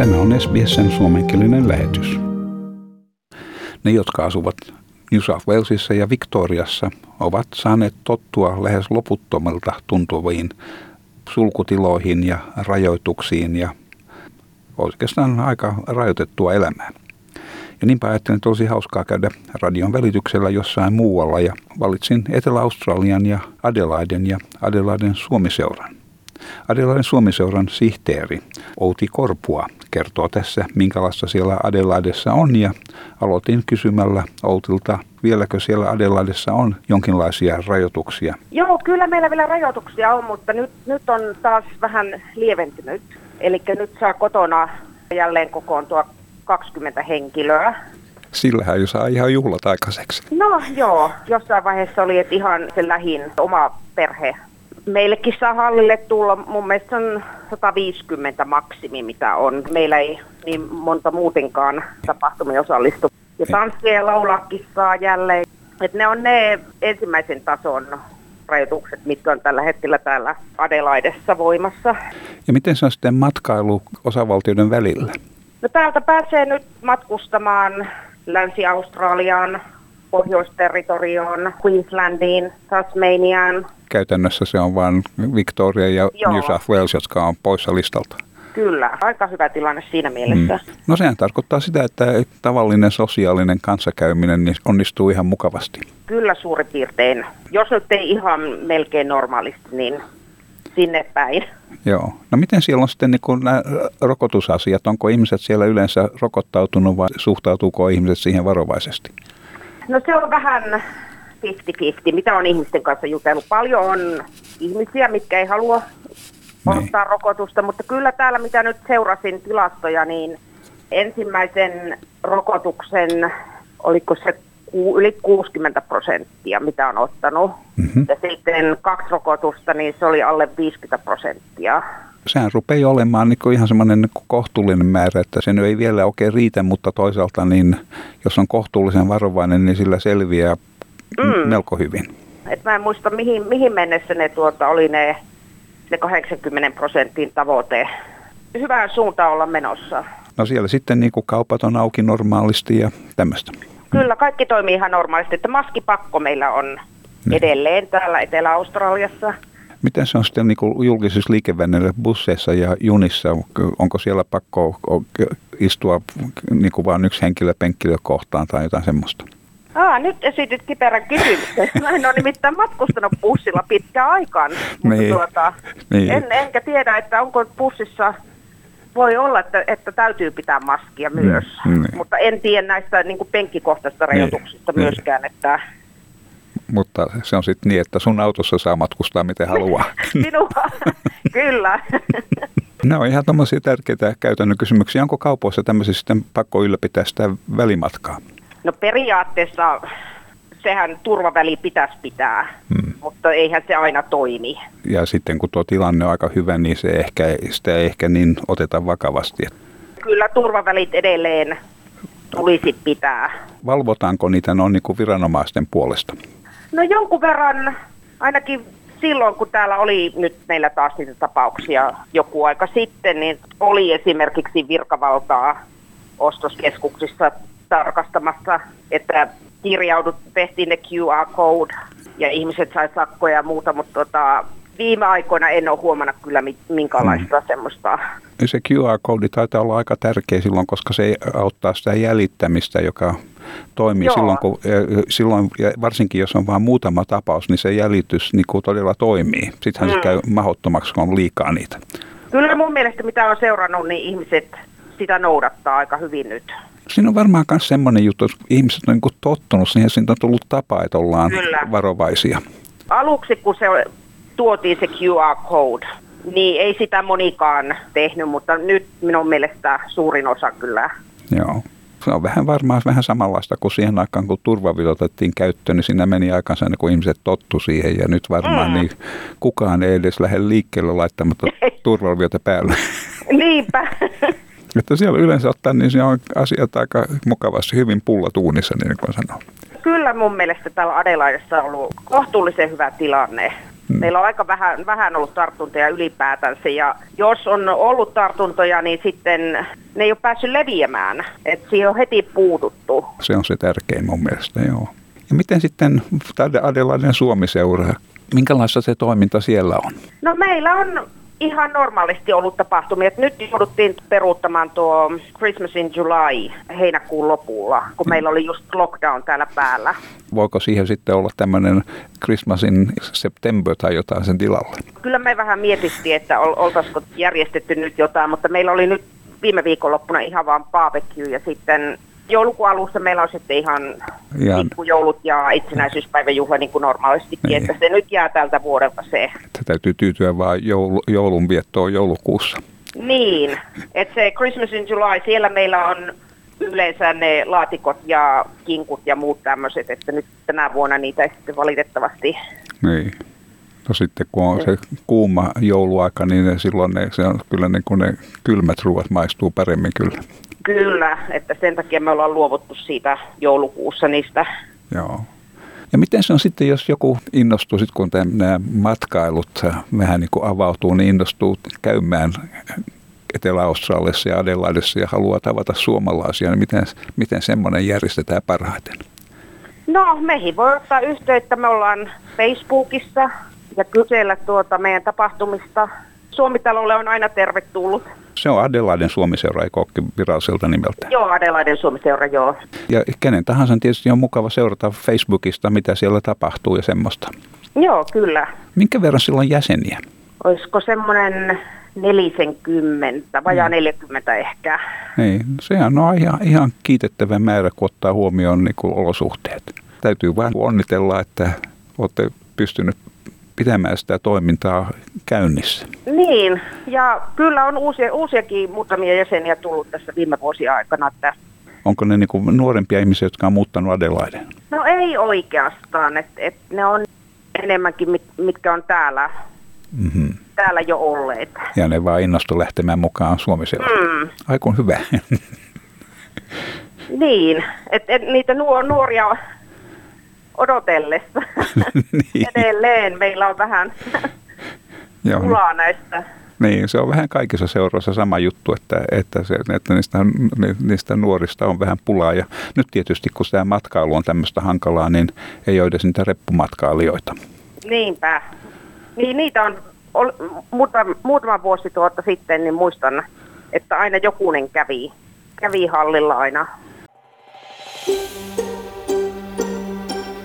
Tämä on SBSn suomenkielinen lähetys. Ne, jotka asuvat New South Walesissa ja Victoriassa, ovat saaneet tottua lähes loputtomilta tuntuviin sulkutiloihin ja rajoituksiin ja oikeastaan aika rajoitettua elämää. Ja niinpä ajattelin, että olisi hauskaa käydä radion välityksellä jossain muualla ja valitsin Etelä-Australian ja Adelaiden ja Adelaiden Suomiseuran. Adelaiden Suomiseuran sihteeri Outi Korpua kertoo tässä, minkälaista siellä Adelaidessa on ja aloitin kysymällä Outilta, vieläkö siellä Adelaidessa on jonkinlaisia rajoituksia? Joo, kyllä meillä vielä rajoituksia on, mutta nyt, nyt on taas vähän lieventynyt. Eli nyt saa kotona jälleen kokoontua 20 henkilöä. Sillähän jo saa ihan juhlat aikaiseksi. No joo, jossain vaiheessa oli, että ihan se lähin oma perhe. Meillekin saa hallille tulla, mun mielestä on 150 maksimi, mitä on. Meillä ei niin monta muutenkaan tapahtumia osallistu. Ja tanssia ja laulaakin saa jälleen. Et ne on ne ensimmäisen tason rajoitukset, mitkä on tällä hetkellä täällä Adelaidessa voimassa. Ja miten se on sitten matkailu osavaltioiden välillä? No täältä pääsee nyt matkustamaan Länsi-Australiaan, Pohjoisterritorioon, Queenslandiin, Tasmaniaan. Käytännössä se on vain Victoria ja Joo. New South Wales, jotka on poissa listalta. Kyllä, aika hyvä tilanne siinä mielessä. Mm. No sehän tarkoittaa sitä, että tavallinen sosiaalinen kanssakäyminen niin onnistuu ihan mukavasti. Kyllä suurin piirtein. Jos nyt ei ihan melkein normaalisti, niin sinne päin. Joo. No miten siellä on sitten niin kuin nämä rokotusasiat? Onko ihmiset siellä yleensä rokottautunut vai suhtautuuko ihmiset siihen varovaisesti? No se on vähän 50-50, mitä on ihmisten kanssa jutellut. Paljon on ihmisiä, mitkä ei halua Niin. ottaa rokotusta, mutta kyllä täällä mitä nyt seurasin tilastoja, niin ensimmäisen rokotuksen, oliko se yli 60 prosenttia, mitä on ottanut. Mhm. Ja sitten kaksi rokotusta, niin se oli alle 50 prosenttia. Sehän rupeaa olemaan niin kuin ihan semmoinen niin kohtuullinen määrä, että se nyt ei vielä oikein riitä, mutta toisaalta niin jos on kohtuullisen varovainen, niin sillä selviää mm. melko hyvin. Et mä en muista, mihin, mihin mennessä ne tuota, oli ne, ne 80 prosentin tavoite. Hyvään suuntaan olla menossa. No siellä sitten niin kuin kaupat on auki normaalisti ja tämmöistä. Kyllä, kaikki toimii ihan normaalisti. Että maskipakko meillä on edelleen täällä Etelä-Australiassa. Miten se on sitten niin kuin julkisissa liikevälineillä, busseissa ja junissa? Onko siellä pakko istua niin kuin vain yksi henkilö penkkilö kohtaan tai jotain semmoista? Aa, nyt esitit kiperän kysymyksen. Mä en ole nimittäin matkustanut bussilla pitkään aikaan. Mutta Niin. tuota, Niin. en, enkä tiedä, että onko bussissa, voi olla, että, että täytyy pitää maskia myös. niin. Mutta en tiedä näistä niin kuin penkkikohtaisista rajoituksista niin. myöskään, että Mutta se on sitten niin, että sun autossa saa matkustaa miten haluaa. minua, kyllä. Ne on ihan tämmöisiä tärkeitä käytännön kysymyksiä. Onko kaupoissa tämmöisissä sitten pakko ylläpitää sitä välimatkaa? No periaatteessa sehän turvaväli pitäisi pitää, Hmm. mutta eihän se aina toimi. Ja sitten kun tuo tilanne on aika hyvä, niin se ehkä, sitä ei ehkä niin oteta vakavasti. Kyllä turvavälit edelleen tulisi pitää. Valvotaanko niitä noin niin kuin viranomaisten puolesta? No jonkun verran, ainakin silloin kun täällä oli nyt meillä taas niitä tapauksia joku aika sitten, niin oli esimerkiksi virkavaltaa ostoskeskuksissa tarkastamassa, että kirjaudut, tehtiin ne QR-code ja ihmiset sai sakkoja ja muuta, mutta tota, viime aikoina en ole huomannut kyllä mi- minkälaista semmoista. Se QR-koodi taitaa olla aika tärkeä silloin, koska se auttaa sitä jäljittämistä, joka toimii Joo. silloin, kun, silloin, ja varsinkin jos on vain muutama tapaus, niin se jäljitys niin kuin todella toimii. Sittenhän se Mm. käy mahdottomaksi, kun on liikaa niitä. Kyllä mun mielestä mitä on seurannut, niin ihmiset sitä noudattaa aika hyvin nyt. Siinä on varmaan myös semmoinen juttu, että ihmiset on niin tottunut siihen, siitä on tullut tapa, että ollaan Kyllä. varovaisia. aluksi kun se tuotiin se QR-code, niin ei sitä monikaan tehnyt, mutta nyt minun mielestä suurin osa kyllä. Joo. Se on vähän varmaan vähän samanlaista kuin siihen aikaan, kun turvavit otettiin käyttöön, niin siinä meni aikansa ennen kuin ihmiset tottu siihen. Ja nyt varmaan Mm. niin kukaan ei edes lähde liikkeelle laittamatta turvaviota päälle. Niinpä. Että siellä yleensä ottaen, niin on asiat aika mukavasti hyvin pullat uunissa, niin kuin sanon. kyllä mun mielestä täällä Adelaidessa on ollut kohtuullisen hyvä tilanne. Meillä on aika vähän, vähän ollut tartuntoja ylipäätänsä ja jos on ollut tartuntoja, niin sitten ne ei ole päässyt leviämään. että siihen on heti puututtu. Se on se tärkein mun mielestä, joo. Ja miten sitten Adelaiden Suomi-seura, minkälaista se toiminta siellä on? No meillä on ihan normaalisti ollut tapahtumia. Et nyt jouduttiin peruuttamaan tuo Christmas in July heinäkuun lopulla, kun meillä oli just lockdown täällä päällä. Voiko siihen sitten olla tämmöinen Christmas in September tai jotain sen tilalle? Kyllä me vähän mietittiin, että oltaisiko järjestetty nyt jotain, mutta meillä oli nyt viime viikonloppuna ihan vaan barbecue ja sitten joulukuun alussa meillä on sitten ihan, ihan... pikkujoulut ja itsenäisyyspäivän juhla niin kuin normaalistikin, niin. että se nyt jää tältä vuodelta se. Että täytyy tyytyä vaan joulu, joulunviettoon joulukuussa. Niin, että se Christmas in July, siellä meillä on yleensä ne laatikot ja kinkut ja muut tämmöiset, että nyt tänä vuonna niitä ei sitten valitettavasti. Niin. No sitten kun on se kuuma jouluaika, niin ne, silloin ne, se on kyllä niin kuin ne kylmät ruoat maistuu paremmin kyllä. Kyllä, että sen takia me ollaan luovuttu siitä joulukuussa niistä. Joo. Ja miten se on sitten, jos joku innostuu, sit kun nämä matkailut vähän niin kuin avautuu, niin innostuu käymään Etelä-Australiassa ja Adelaidessa ja haluaa tavata suomalaisia, niin miten, miten semmoinen järjestetään parhaiten? No, meihin voi ottaa yhteyttä. Me ollaan Facebookissa ja kysellä tuota meidän tapahtumista. Suomitalolle on aina tervetullut. Se on Adelaiden Suomiseura, eikö viralliselta nimeltä? Joo, Adelaiden Suomiseura, joo. Ja kenen tahansa tietysti on mukava seurata Facebookista, mitä siellä tapahtuu ja semmoista. Joo, kyllä. Minkä verran silloin jäseniä? Olisiko semmoinen 40, vajaa mm. 40 ehkä. Niin, sehän on ihan, ihan kiitettävä määrä, kun ottaa huomioon niin kuin olosuhteet. Täytyy vain onnitella, että olette pystynyt pitämään sitä toimintaa käynnissä. Niin, ja kyllä on uusia, uusiakin muutamia jäseniä tullut tässä viime vuosien aikana. Että Onko ne niin nuorempia ihmisiä, jotka on muuttanut Adelaiden? No ei oikeastaan, että et ne on enemmänkin, mit, mitkä on täällä, mm-hmm. täällä jo olleet. Ja ne vaan innostu lähtemään mukaan Suomessa. Mm. Aikun hyvä. niin, että et niitä nuoria odotellessa. niin. Edelleen meillä on vähän pulaa näistä. Niin, se on vähän kaikissa seuroissa sama juttu, että, että, se, että niistä, niistä nuorista on vähän pulaa. Ja nyt tietysti, kun tämä matkailu on tämmöistä hankalaa, niin ei ole edes niitä reppumatkailijoita. Niinpä. Niin, niitä on muutama, muutama vuosi tuota sitten, niin muistan, että aina jokunen kävi, kävi hallilla aina.